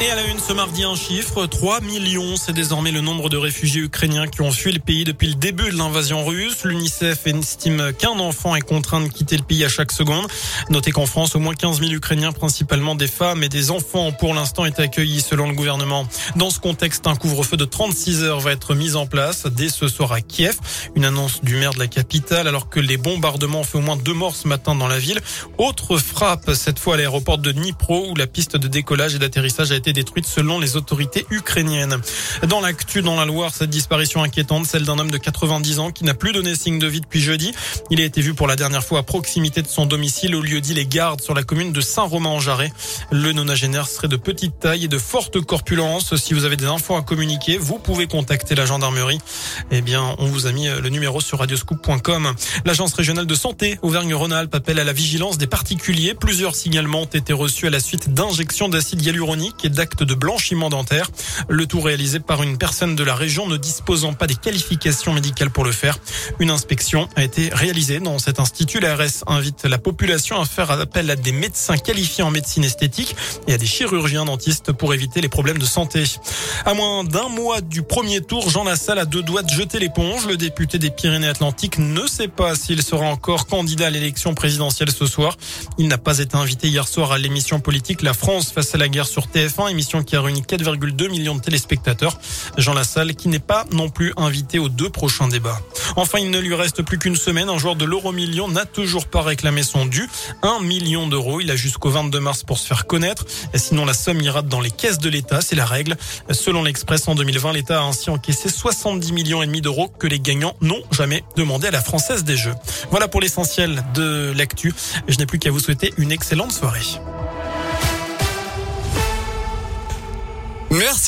Et à la une ce mardi, un chiffre, 3 millions, c'est désormais le nombre de réfugiés ukrainiens qui ont fui le pays depuis le début de l'invasion russe. L'UNICEF estime qu'un enfant est contraint de quitter le pays à chaque seconde. Notez qu'en France, au moins 15 000 Ukrainiens, principalement des femmes et des enfants, pour l'instant été accueillis selon le gouvernement. Dans ce contexte, un couvre-feu de 36 heures va être mis en place dès ce soir à Kiev. Une annonce du maire de la capitale alors que les bombardements ont fait au moins deux morts ce matin dans la ville. Autre frappe, cette fois à l'aéroport de Dnipro où la piste de décollage et d'atterrissage a été détruite selon les autorités ukrainiennes. Dans l'actu, dans la Loire, cette disparition inquiétante, celle d'un homme de 90 ans qui n'a plus donné signe de vie depuis jeudi. Il a été vu pour la dernière fois à proximité de son domicile au lieu dit les gardes sur la commune de Saint-Romain-en-Jarret. Le nonagénaire serait de petite taille et de forte corpulence. Si vous avez des infos à communiquer, vous pouvez contacter la gendarmerie. Eh bien, on vous a mis le numéro sur radioscoop.com. L'agence régionale de santé Auvergne-Rhône-Alpes appelle à la vigilance des particuliers. Plusieurs signalements ont été reçus à la suite d'injections d'acide hyaluronique et d'actes de blanchiment dentaire. Le tout réalisé par une personne de la région ne disposant pas des qualifications médicales pour le faire. Une inspection a été réalisée dans cet institut. L'ARS invite la population à faire appel à des médecins qualifiés en médecine esthétique et à des chirurgiens dentistes pour éviter les problèmes de santé. À moins d'un mois du premier tour, Jean Lassalle a deux doigts de jeter l'éponge. Le député des Pyrénées-Atlantiques ne sait pas s'il sera encore candidat à l'élection présidentielle ce soir. Il n'a pas été invité hier soir à l'émission politique La France face à la guerre sur TF1, émission qui a réuni 4,2 millions de téléspectateurs. Jean Lassalle qui n'est pas non plus invité aux deux prochains débats. Enfin, il ne lui reste plus qu'une semaine. Un joueur de l'euro million n'a toujours pas réclamé son dû. Un million d'euros. Il a jusqu'au 22 mars pour se faire connaître. Sinon, la somme ira dans les caisses de l'État. C'est la règle. Selon l'Express, en 2020, l'État a ainsi encaissé 70 millions et demi d'euros que les gagnants n'ont jamais demandé à la Française des Jeux. Voilà pour l'essentiel de l'actu. Je n'ai plus qu'à vous souhaiter une excellente soirée.